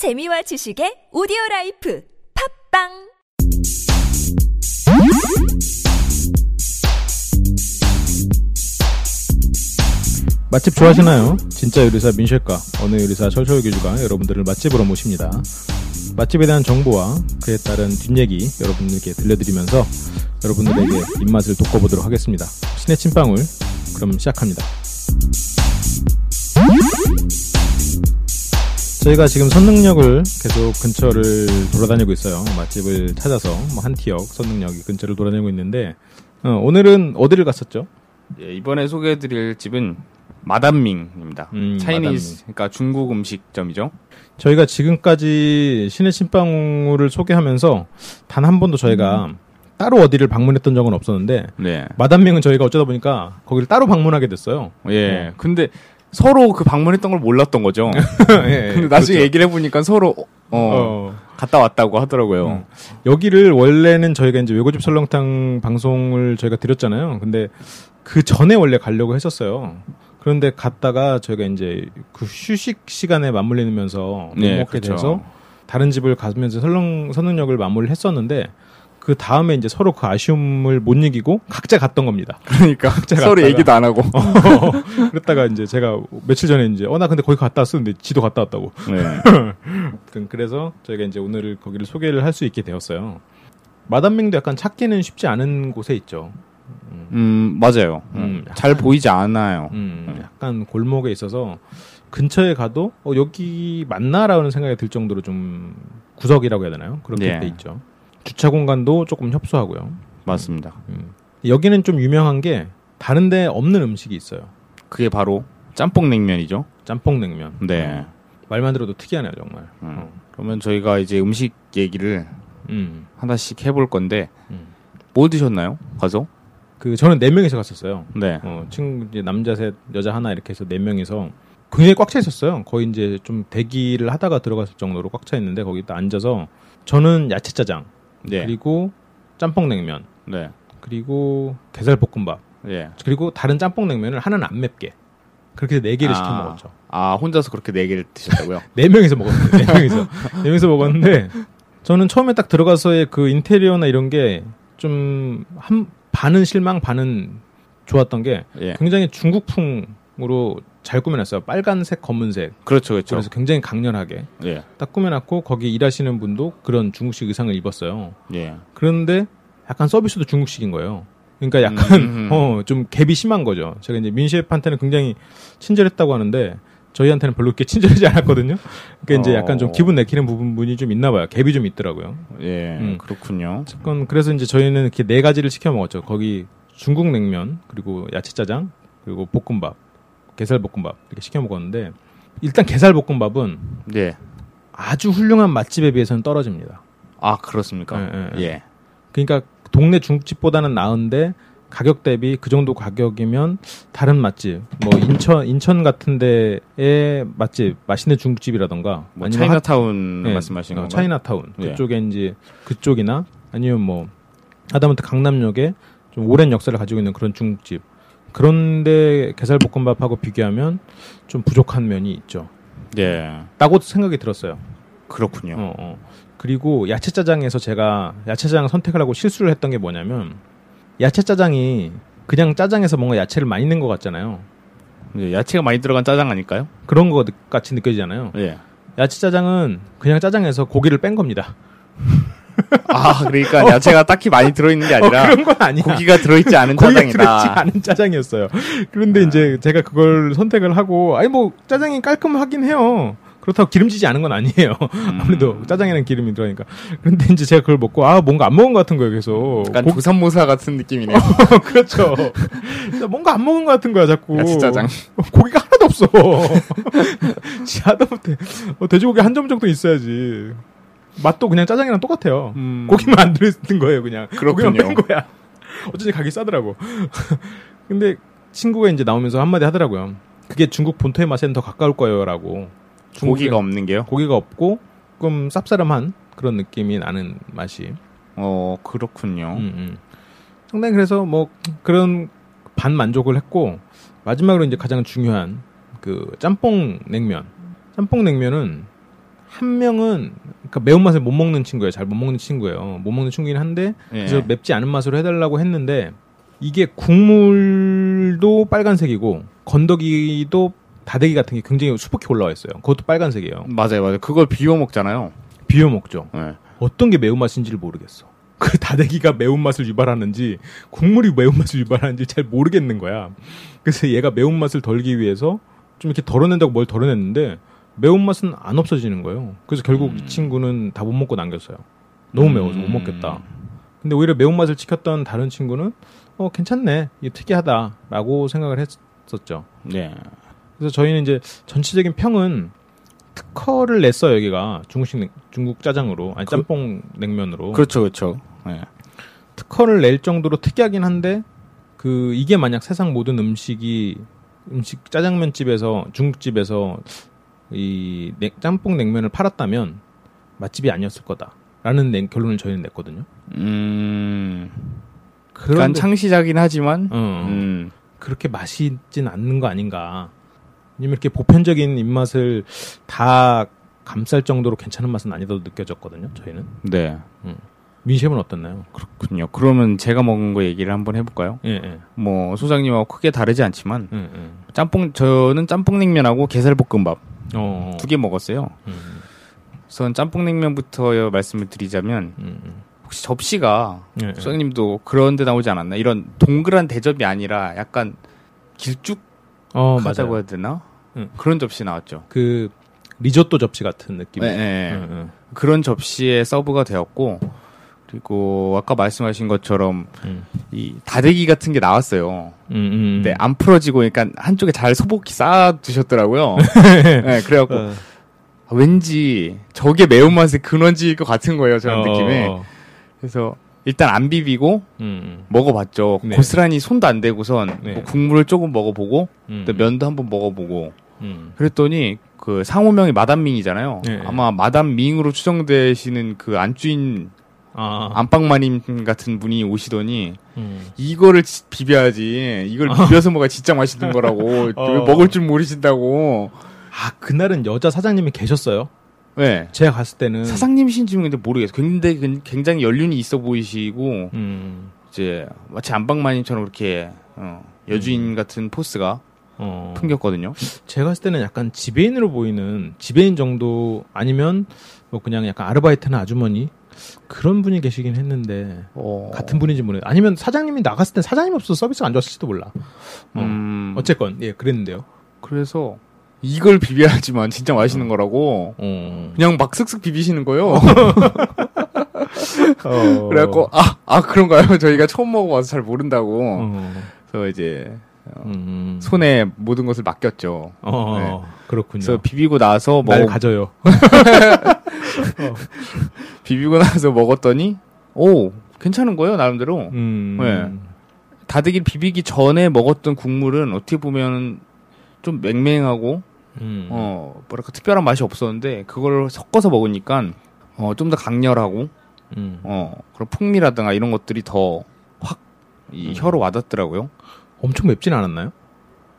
재미와 지식의 오디오 라이프 팟빵 맛집 좋아하시나요? 진짜 요리사 민셰과 어느 요리사 철철 교주가 여러분들을 맛집으로 모십니다. 맛집에 대한 정보와 그에 따른 뒷얘기 여러분들께 들려드리면서 여러분들에게 입맛을 돋궈보도록 하겠습니다. 신의 침방울 그럼 시작합니다. 저희가 지금 선능력을 계속 근처를 돌아다니고 있어요. 맛집을 찾아서 뭐 한티역 선능력 근처를 돌아다니고 있는데 어, 오늘은 어디를 갔었죠? 예, 이번에 소개해드릴 집은 마담밍입니다. 음, 차이니즈, 그러니까 중국 음식점이죠. 저희가 지금까지 신의 침방울을 소개하면서 단 한 번도 저희가 따로 어디를 방문했던 적은 없었는데 네. 마담밍은 저희가 어쩌다 보니까 거기를 따로 방문하게 됐어요. 예. 근데 서로 그 방문했던 걸 몰랐던 거죠. 예, 근데 나중에 그렇죠. 얘기를 해보니까 서로 어, 어, 갔다 왔다고 하더라고요. 음. 여기를 원래는 저희가 이제 외고집 설렁탕 방송을 저희가 드렸잖아요. 근데 그 전에 원래 가려고 했었어요. 그런데 갔다가 저희가 이제 그 휴식 시간에 맞물리면서 못 네, 먹게 그렇죠. 돼서 다른 집을 가면서 설렁 선능력을 마무리를 했었는데 그 다음에 이제 서로 그 아쉬움을 못 이기고 각자 갔던 겁니다. 그러니까 서로 갔다가- 얘기도 안 하고. 그랬다가 이제 제가 며칠 전에 이제 어 나 근데 거기 갔다 왔었는데 지도 갔다 왔다고. 네. 그래서 저희가 이제 오늘 거기를 소개를 할 수 있게 되었어요. 마담밍도 약간 찾기는 쉽지 않은 곳에 있죠. 음, 맞아요. 음, 잘 약간- 보이지 않아요. 음, 약간 골목에 있어서 근처에 가도 어, 여기 맞나라는 생각이 들 정도로 좀 구석이라고 해야 되나요? 그렇게 예. 돼 있죠. 주차 공간도 조금 협소하고요. 맞습니다. 음. 여기는 좀 유명한 게 다른데 없는 음식이 있어요. 그게 바로 짬뽕 냉면이죠. 짬뽕 냉면. 네. 말만 들어도 특이하네요, 정말. 음. 그러면 저희가 이제 음식 얘기를 음. 하나씩 해볼 건데 음. 뭐 드셨나요? 가서? 그 저는 네 명이서 갔었어요. 네. 어, 친구 이제 남자 셋, 여자 하나 이렇게 해서 네 명이서 굉장히 꽉 차 있었어요. 거의 이제 좀 대기를 하다가 들어갔을 정도로 꽉 차 있는데 거기 딱 앉아서 저는 야채 짜장 네. 그리고 짬뽕 냉면 네. 그리고 게살 볶음밥 네. 그리고 다른 짬뽕 냉면을 하나는 안 맵게 그렇게 네 개를 아. 시켜 먹었죠. 아, 혼자서 그렇게 네 개를 드셨다고요? 네 명이서 먹었는데 네 명이서 네 명이서 먹었는데 저는 처음에 딱 들어가서의 그 인테리어나 이런 게 좀 한 반은 실망 반은 좋았던 게 예. 굉장히 중국풍으로 잘 꾸며놨어요. 빨간색, 검은색. 그렇죠, 그렇죠. 그래서 굉장히 강렬하게 예. 딱 꾸며놨고 거기 일하시는 분도 그런 중국식 의상을 입었어요. 예. 그런데 약간 서비스도 중국식인 거예요. 그러니까 약간 음. 어, 좀 갭이 심한 거죠. 제가 이제 민셰프한테는 굉장히 친절했다고 하는데 저희한테는 별로 그렇게 친절하지 않았거든요. 그러니까 이제 약간 좀 어. 기분 내키는 부분이 좀 있나 봐요. 갭이 좀 있더라고요. 예. 음. 그렇군요. 그건 그래서 이제 저희는 이렇게 네 가지를 시켜 먹었죠. 거기 중국 냉면, 그리고 야채 짜장, 그리고 볶음밥, 게살 볶음밥 이렇게 시켜 먹었는데 일단 게살 볶음밥은 예. 아주 훌륭한 맛집에 비해서는 떨어집니다. 아, 그렇습니까? 예, 예, 예. 그러니까 동네 중국집보다는 나은데 가격 대비 그 정도 가격이면 다른 맛집, 뭐 인천 인천 같은 데의 맛집, 맛있는 중국집이라던가 뭐 차이나타운 예, 말씀하시는 어, 건가요? 차이나타운 예. 그쪽에 이제 그쪽이나 아니면 뭐 하다못해 강남역에 좀 오랜 역사를 가지고 있는 그런 중국집 그런데 게살볶음밥하고 비교하면 좀 부족한 면이 있죠. 예. 라고 생각이 들었어요. 그렇군요. 어, 어. 그리고 야채 짜장에서 제가 야채 짜장 선택을 하고 실수를 했던 게 뭐냐면 야채 짜장이 그냥 짜장에서 뭔가 야채를 많이 넣은 것 같잖아요. 예, 야채가 많이 들어간 짜장 아닐까요? 그런 것 같이 느껴지잖아요. 예. 야채 짜장은 그냥 짜장에서 고기를 뺀 겁니다. 아, 그러니까 야채가 딱히 많이 들어있는 게 어, 아니라 그런 건 아니야. 고기가 들어있지 않은 고기가 들어있지 짜장이다. 아. 않은 짜장이었어요. 그런데 이제 제가 그걸 선택을 하고, 아니 뭐 짜장이 깔끔하긴 해요. 그렇다고 기름지지 않은 건 아니에요. 음. 아무래도 짜장에는 기름이 들어가니까. 그런데 이제 제가 그걸 먹고, 아 뭔가 안 먹은 것 같은 거예요. 계속. 약간 고- 부산모사 같은 느낌이네요. 그렇죠. 뭔가 안 먹은 것 같은 거야 자꾸. 야채 짜장. 고기가 하나도 없어. 하다못해 어, 돼지고기 한 점 정도 있어야지. 맛도 그냥 짜장이랑 똑같아요. 음. 고기만 안 들어있는 거예요, 그냥. 고기만 그렇군요. 뺀 거야. 어쩐지 가기 싸더라고. 근데 친구가 이제 나오면서 한마디 하더라고요. 그게 중국 본토의 맛에는 더 가까울 거예요라고. 고기가 없는 게요? 고기가 없고 조금 쌉싸름한 그런 느낌이 나는 맛이. 어, 그렇군요. 음, 음. 상당히 그래서 뭐 그런 반 만족을 했고 마지막으로 이제 가장 중요한 그 짬뽕 냉면. 짬뽕 냉면은 한 명은 그러니까 매운맛을 못 먹는 친구예요. 잘 못 먹는 친구예요. 못 먹는 친구긴 한데 예. 그래서 맵지 않은 맛으로 해달라고 했는데 이게 국물도 빨간색이고 건더기도 다대기 같은 게 굉장히 수북히 올라와 있어요. 그것도 빨간색이에요. 맞아요, 맞아요. 그걸 비워 먹잖아요. 비벼 먹죠. 예. 어떤 게 매운맛인지를 모르겠어. 그 다대기가 매운맛을 유발하는지 국물이 매운맛을 유발하는지 잘 모르겠는 거야. 그래서 얘가 매운맛을 덜기 위해서 좀 이렇게 덜어낸다고 뭘 덜어냈는데 매운맛은 안 없어지는 거예요. 그래서 결국 이 친구는 다 못 먹고 남겼어요. 너무 매워서 못 먹겠다. 근데 오히려 매운맛을 지켰던 다른 친구는 어 괜찮네. 이게 특이하다라고 생각을 했었죠. 네. 그래서 저희는 이제 전체적인 평은 특허를 냈어요 여기가 중국식 냉- 중국 짜장으로 아니 그- 짬뽕 냉면으로 그렇죠, 그렇죠. 예. 특허를 낼 정도로 특이하긴 한데 그 이게 만약 세상 모든 음식이 음식 짜장면 집에서 중국집에서 이 냉- 짬뽕 냉면을 팔았다면 맛집이 아니었을 거다라는 냉- 결론을 저희는 냈거든요. 음. 그런데 창시자긴 하지만, 어, 음. 그렇게 맛있진 않는 거 아닌가. 왜냐면 이렇게 보편적인 입맛을 다 감쌀 정도로 괜찮은 맛은 아니다도 느껴졌거든요. 저희는 네. 민셰프는 어떻나요? 그렇군요. 그러면 제가 먹은 거 얘기를 한번 해볼까요? 예, 예, 뭐 소장님하고 크게 다르지 않지만 예, 예. 짬뽕 저는 짬뽕 냉면하고 게살볶음밥 어, 두 개 먹었어요. 음, 우선 짬뽕냉면부터 말씀을 드리자면 음, 음. 혹시 접시가 예, 예. 소장님도 그런 데 나오지 않았나? 이런 동그란 대접이 아니라 약간 길쭉하다고 어, 맞아요. 해야 되나? 응. 그런 접시 나왔죠. 그 리조또 접시 같은 느낌. 네, 네. 응, 응, 그런 접시에 서브가 되었고 그리고 아까 말씀하신 것처럼 음. 이 다대기 같은 게 나왔어요. 음, 음. 근데 안 풀어지고 그러니까 한쪽에 잘 소복히 쌓아 두셨더라고요. 네, 그래갖고 어, 왠지 저게 매운맛의 근원지일 것 같은 거예요. 저런 어, 느낌에. 어, 그래서 일단 안 비비고 음, 먹어봤죠. 네. 고스란히 손도 안 대고선 네. 뭐 국물을 조금 먹어보고 음, 또 면도 한번 먹어보고 음. 그랬더니 그 상호명이 마담밍이잖아요. 네. 아마 마담밍으로 추정되시는 그 안주인 아, 안방마님 같은 분이 오시더니 음. 이거를 지- 비벼야지 이걸 비벼서 먹어야 진짜 맛있는 거라고 어. 왜 먹을 줄 모르신다고 아 그날은 여자 사장님이 계셨어요. 네. 제가 갔을 때는 사장님이신지는 근데 모르겠어요. 굉장히 굉장히 연륜이 있어 보이시고 음, 이제 마치 안방마님처럼 그렇게 어, 여주인 같은 포스가 어, 풍겼거든요. 제가 갔을 때는 약간 지배인으로 보이는 지배인 정도 아니면 뭐 그냥 약간 아르바이트나 아주머니 그런 분이 계시긴 했는데 어, 같은 분인지 모르겠 아니면 사장님이 나갔을 땐 사장님 없어서 서비스가 안 좋았을지도 몰라. 어. 음, 어쨌건 예 그랬는데요. 그래서 이걸 비벼야지만 진짜 맛있는 거라고 어. 그냥 막 쓱쓱 비비시는 거예요. 어. 그래갖고 아, 아 그런가요? 저희가 처음 먹어봐서 잘 모른다고. 어. 그래서 이제 음. 손에 모든 것을 맡겼죠. 어. 그렇군요. 그래서 비비고 나서 날먹 가져요. 비비고 나서 먹었더니 오 괜찮은 거예요 나름대로. 음. 네. 다대기를 비비기 전에 먹었던 국물은 어떻게 보면 좀 맹맹하고 음. 어 뭐랄까 특별한 맛이 없었는데 그걸 섞어서 먹으니까 어 좀 더 강렬하고 음. 어 그런 풍미라든가 이런 것들이 더 확이 음. 혀로 와닿더라고요. 엄청 맵진 않았나요?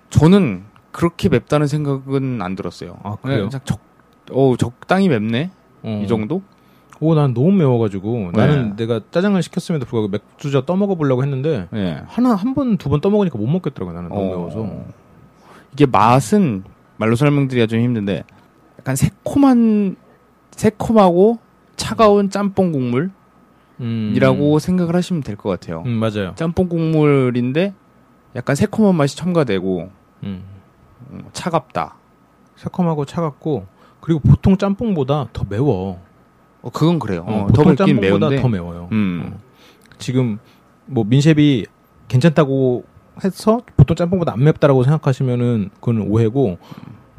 저는 그렇게 맵다는 생각은 안 들었어요. 아, 그래요? 그냥 적, 어 적당히 맵네 어. 이 정도. 오, 난 너무 매워가지고 네. 나는 내가 짜장을 시켰음에도 불구하고 맥주자 떠먹어 보려고 했는데 예. 하나 한 번 두 번 떠먹으니까 못 먹겠더라고 나는 너무 어. 매워서. 이게 맛은 말로 설명드리기가 좀 힘든데 약간 새콤한 새콤하고 차가운 짬뽕 국물이라고 음. 생각을 하시면 될 것 같아요. 음 맞아요. 짬뽕 국물인데 약간 새콤한 맛이 첨가되고 음. 음, 차갑다. 새콤하고 차갑고 그리고 보통 짬뽕보다 더 매워. 어, 그건 그래요. 어, 어, 더 보통 짬뽕보다 매운데. 더 매워요. 음. 어. 지금 뭐 민셰비 괜찮다고 해서 보통 짬뽕보다 안 맵다라고 생각하시면은 그건 오해고.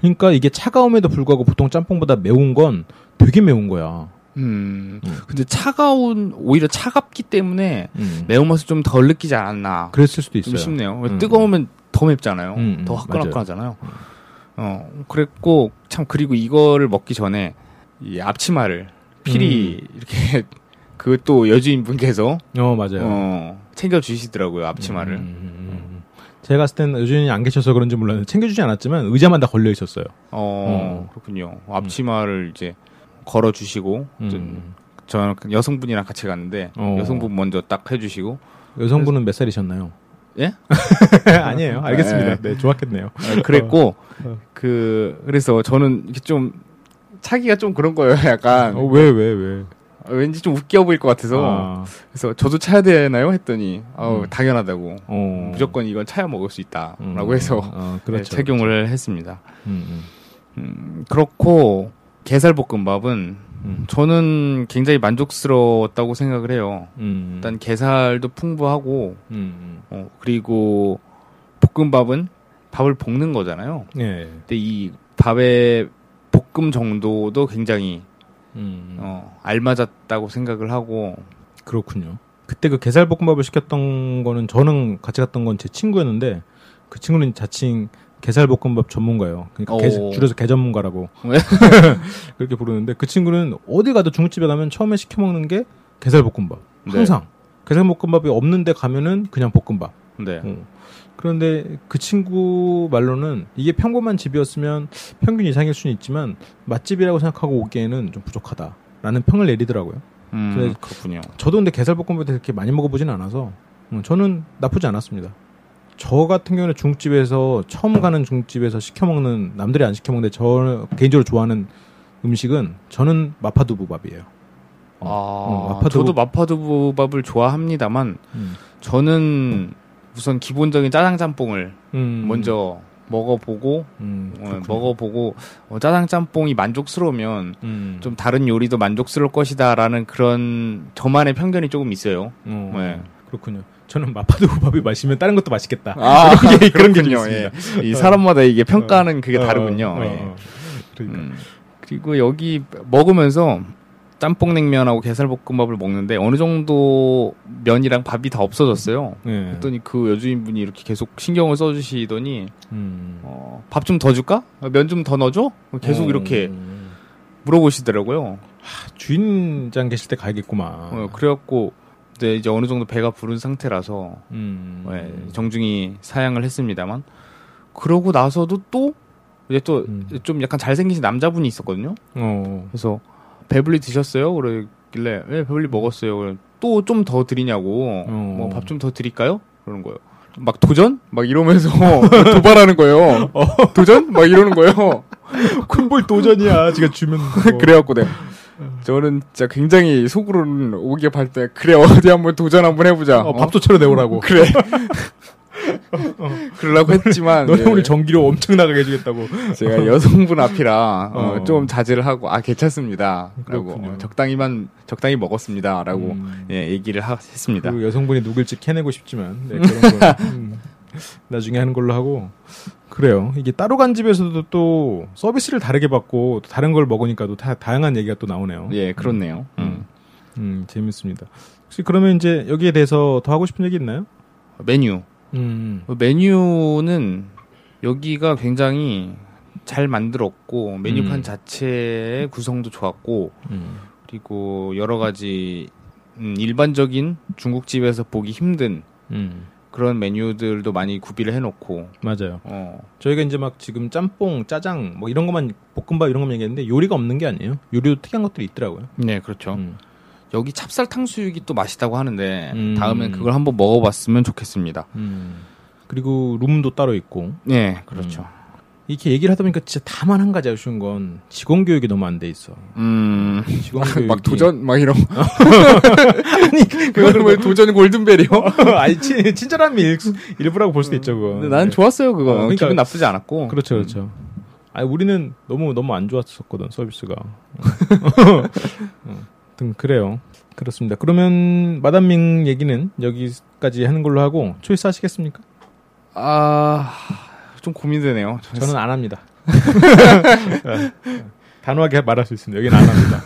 그러니까 이게 차가움에도 불구하고 보통 짬뽕보다 매운 건 되게 매운 거야. 음. 음. 근데 차가운 오히려 차갑기 때문에 음. 매운맛을 좀 덜 느끼지 않았나. 그랬을 수도 좀 있어요. 싶네요. 음. 뜨거우면 더 맵잖아요. 음, 음, 더 화끈화끈하잖아요. 어, 그랬고 참 그리고 이거를 먹기 전에 이 앞치마를 필히 음. 이렇게 그 또 여주인 분께서 어 맞아요. 어, 챙겨 주시더라고요 앞치마를. 제가 봤을 때는 요준이 안 계셔서 그런지 몰랐는데 챙겨주지 않았지만 의자만 다 걸려 있었어요. 어, 그렇군요. 앞치마를 이제 걸어주시고 음. 저는 여성분이랑 같이 갔는데 어. 여성분 먼저 딱 해주시고 여성분은 몇 살이셨나요? 예? 아니에요. 알겠습니다. 네, 좋았겠네요. 어, 그랬고 어. 그 그래서 저는 이게 좀 차기가 좀 그런 거예요. 약간 어, 왜, 왜, 왜? 왠지 좀 웃겨 보일 것 같아서 아, 그래서 저도 차야 되나요? 했더니 어, 음. 당연하다고 어. 무조건 이건 차야 먹을 수 있다라고 음, 해서 어, 네, 그렇죠. 착용을 했습니다. 음, 음, 음, 그렇고 게살볶음밥은 음, 저는 굉장히 만족스러웠다고 생각을 해요. 음, 일단 게살도 풍부하고 음, 어, 그리고 볶음밥은 밥을 볶는 거잖아요. 음. 예. 근데 이 밥의 볶음 정도도 굉장히 음, 어, 알맞았다고 생각을 하고 그렇군요. 그때 그 게살볶음밥을 시켰던 거는 저는 같이 갔던 건 제 친구였는데 그 친구는 자칭 게살볶음밥 전문가예요. 그러니까 게- 오. 줄여서 게전문가라고 왜? 그렇게 부르는데 그 친구는 어디 가도 중국집에 가면 처음에 시켜 먹는 게 게살볶음밥. 네. 항상 게살볶음밥이 없는데 가면은 그냥 볶음밥. 네. 어. 그런데 그 친구 말로는 이게 평범한 집이었으면 평균 이상일 수는 있지만 맛집이라고 생각하고 오기에는 좀 부족하다라는 평을 내리더라고요. 음, 그렇군요. 저도 근데 게살볶음밥에 그렇게 많이 먹어보진 않아서 음, 저는 나쁘지 않았습니다. 저 같은 경우는 중국집에서 처음 가는 중국집에서 시켜 먹는 남들이 안 시켜 먹는데 저 개인적으로 좋아하는 음식은 저는 마파두부밥이에요. 아, 어, 마파두부- 저도 마파두부밥을 좋아합니다만 음. 저는 우선 기본적인 짜장 짬뽕을 음. 먼저 먹어보고 음, 어. 먹어보고 어, 짜장 짬뽕이 만족스러우면 음. 좀 다른 요리도 만족스러울 것이다라는 그런 저만의 편견이 조금 있어요. 어, 네. 그렇군요. 저는 마파두부밥이 맛있으면 다른 것도 맛있겠다. 아, 그런 게- 그런 게 그렇군요. 좀 예. 이 사람마다 이게 평가는 그게 어, 다르군요. 어, 예. 어. 그러니까. 음. 그리고 여기 먹으면서 짬뽕 냉면하고 게살볶음밥을 먹는데 어느 정도 면이랑 밥이 다 없어졌어요. 예. 그랬더니 그 여주인분이 이렇게 계속 신경을 써주시더니 음. 어, 밥 좀 더 줄까? 면 좀 더 넣어줘? 계속 어, 이렇게 물어보시더라고요. 주인장 계실 때 가야겠구만. 어, 그래갖고 이제, 이제 어느 정도 배가 부른 상태라서 음. 예, 정중히 사양을 했습니다만 그러고 나서도 또 이제 또좀 음. 약간 잘생기신 남자분이 있었거든요. 어. 그래서 배불리 드셨어요? 그러길래 예, 배불리 먹었어요. 또 좀 더 드리냐고 어. 뭐밥 좀 더 드릴까요? 그러는 거예요. 막 도전? 막 이러면서 도발하는 거예요. 어. 도전? 막 이러는 거예요. 쿨볼 도전이야. 지가 주면. 뭐. 그래갖고 내가 저는 진짜 굉장히 속으로는 오기에 발때 그래 어디 한번 도전 한번 해보자. 어, 밥도 차려 내오라고. 그래. 그러려고 했지만 너네 예, 오늘 전기료 엄청 나가게 해주겠다고. 제가 여성분 앞이라 어, 어. 좀 자제를 하고 아 괜찮습니다. 그렇군요. 어, 적당히만 적당히 먹었습니다라고 음. 예, 얘기를 하, 했습니다. 그 여성분이 누굴지 캐내고 싶지만 네, 그런 거 음, 나중에 하는 걸로 하고 그래요. 이게 따로 간 집에서도 또 서비스를 다르게 받고 또 다른 걸 먹으니까 또 다, 다양한 얘기가 또 나오네요. 예, 그렇네요. 음. 음. 음, 재밌습니다. 혹시 그러면 이제 여기에 대해서 더 하고 싶은 얘기 있나요? 메뉴. 음, 그 메뉴는 여기가 굉장히 잘 만들었고 메뉴판 음. 자체의 구성도 좋았고 음, 그리고 여러 가지 음, 일반적인 중국집에서 보기 힘든 음, 그런 메뉴들도 많이 구비를 해놓고 맞아요. 어, 저희가 이제 막 지금 짬뽕, 짜장 뭐 이런 것만 볶음밥 이런 것만 얘기했는데 요리가 없는 게 아니에요. 요리도 특이한 것들이 있더라고요. 네 그렇죠. 음. 여기 찹쌀 탕수육이 또 맛있다고 하는데 음. 다음엔 그걸 한번 먹어봤으면 좋겠습니다. 음. 그리고 룸도 따로 있고 네 그렇죠. 이렇게 얘기를 하다 보니까 진짜 다만 한 가지 아쉬운 건 직원 교육이 너무 안 돼 있어. 음. 직원 교육이 막 도전 막 이런 거. 아니 그거는 왜 도전 골든벨이요? 아니 친, 친절함이 일, 일부라고 볼 수도 있죠 그거. 근데 나는 좋았어요 그거. 어, 그러니까- 기분 나쁘지 않았고. 그렇죠 그렇죠. 아니 우리는 너무 너무 안 좋았었거든 서비스가. 어, 등 그래요. 그렇습니다. 그러면 마담밍 얘기는 여기까지 하는 걸로 하고 초이스 하시겠습니까? 아, 좀 고민되네요. 저는 안 합니다. 어, 단호하게 말할 수 있습니다. 여기는 안 합니다.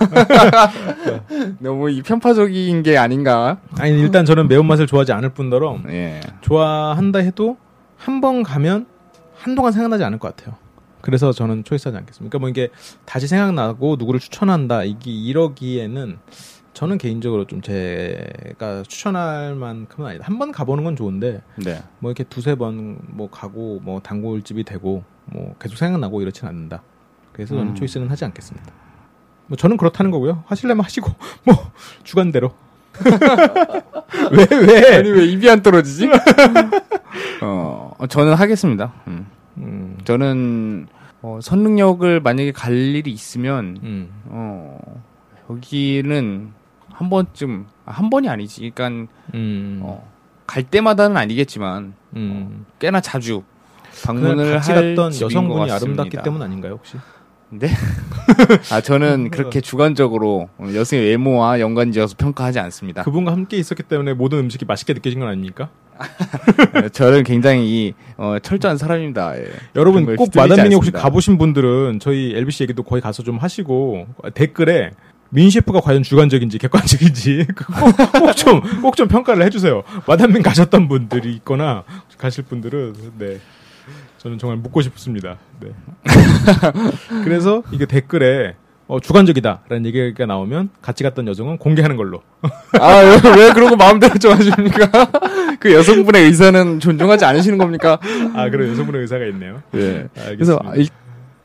너무 이 편파적인 게 아닌가? 아니 일단 저는 매운맛을 좋아하지 않을 뿐더러 예. 좋아한다 해도 한 번 가면 한동안 생각나지 않을 것 같아요. 그래서 저는 초이스하지 않겠습니다. 그러니까 뭐 이게 다시 생각나고 누구를 추천한다 이게 이러기에는 저는 개인적으로 좀 제가 추천할 만큼은 아니다. 한 번 가보는 건 좋은데 네. 뭐 이렇게 두세 번 뭐 가고 뭐 단골집이 되고 뭐 계속 생각나고 이렇진 않는다. 그래서 저는 음. 초이스는 하지 않겠습니다. 뭐 저는 그렇다는 거고요. 하실려면 하시고 뭐 주관대로. 왜 왜? 아니 왜 입이 안 떨어지지? 어 저는 하겠습니다. 음. 음, 저는 어, 선릉역을 만약에 갈 일이 있으면 음, 어 여기는 한 번쯤 아, 한 번이 아니지. 그러니까 음, 어, 갈 때마다는 아니겠지만 음. 꽤나 자주 방문을 같이 할 갔던 여성분이. 아름답기 때문 아닌가요 혹시? 네? 아 저는 그렇게 주관적으로 여성의 외모와 연관지어서 평가하지 않습니다. 그분과 함께 있었기 때문에 모든 음식이 맛있게 느껴진 건 아닙니까? 저는 굉장히 어, 철저한 사람입니다. 예. 여러분 꼭 마담민이 혹시. 가보신 분들은 저희 LBC 얘기도 거의 가서 좀 하시고 댓글에 민 셰프가 과연 주관적인지 객관적인지 꼭좀꼭좀 평가를 해주세요. 마담민 가셨던 분들이 있거나 가실 분들은 네 저는 정말 묻고 싶습니다. 네. 그래서 이게 댓글에 어, 주관적이다라는 얘기가 나오면 같이 갔던 여성은 공개하는 걸로. 아, 왜 그런 거 마음대로 좋아하십니까? 그 여성분의 의사는 존중하지 않으시는 겁니까? 아 그런 여성분의 의사가 있네요. 예. 알겠습니다. 그래서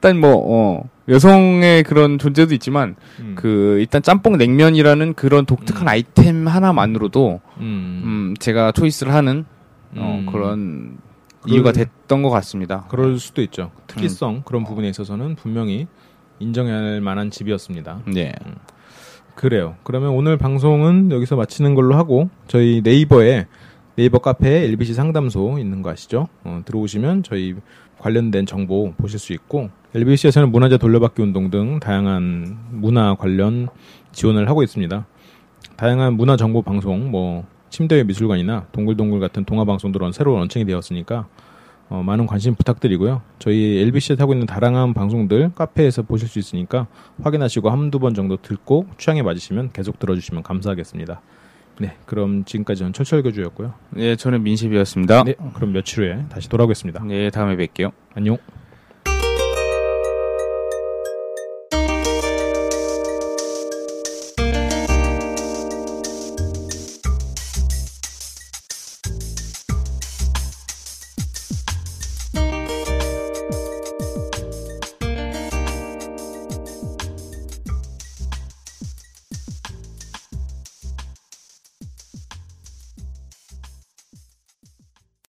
일단 뭐, 어, 여성의 그런 존재도 있지만, 음, 그, 일단 짬뽕 냉면이라는 그런 독특한 음. 아이템 하나만으로도, 음, 음, 제가 초이스를 하는, 어, 음. 그런 이유가 됐던 것 같습니다. 그럴 수도 있죠. 특이성 그런 부분에 있어서는 분명히 인정해야 할 만한 집이었습니다. 네. 그래요. 그러면 오늘 방송은 여기서 마치는 걸로 하고 저희 네이버에 네이버 카페에 LBC 상담소 있는 거 아시죠? 어, 들어오시면 저희 관련된 정보 보실 수 있고 LBC에서는 문화재 돌려받기 운동 등 다양한 문화 관련 지원을 하고 있습니다. 다양한 문화 정보 방송 뭐 침대의 미술관이나 동글동글 같은 동화 방송들은 새로 런칭이 되었으니까 어, 많은 관심 부탁드리고요. 저희 LBC에서 하고 있는 다양한 방송들 카페에서 보실 수 있으니까 확인하시고 한두 번 정도 듣고 취향에 맞으시면 계속 들어주시면 감사하겠습니다. 네, 그럼 지금까지 는 철철 교주였고요. 네, 저는 민식이었습니다. 네, 그럼 며칠 후에 다시 돌아오겠습니다. 네, 다음에 뵐게요. 안녕.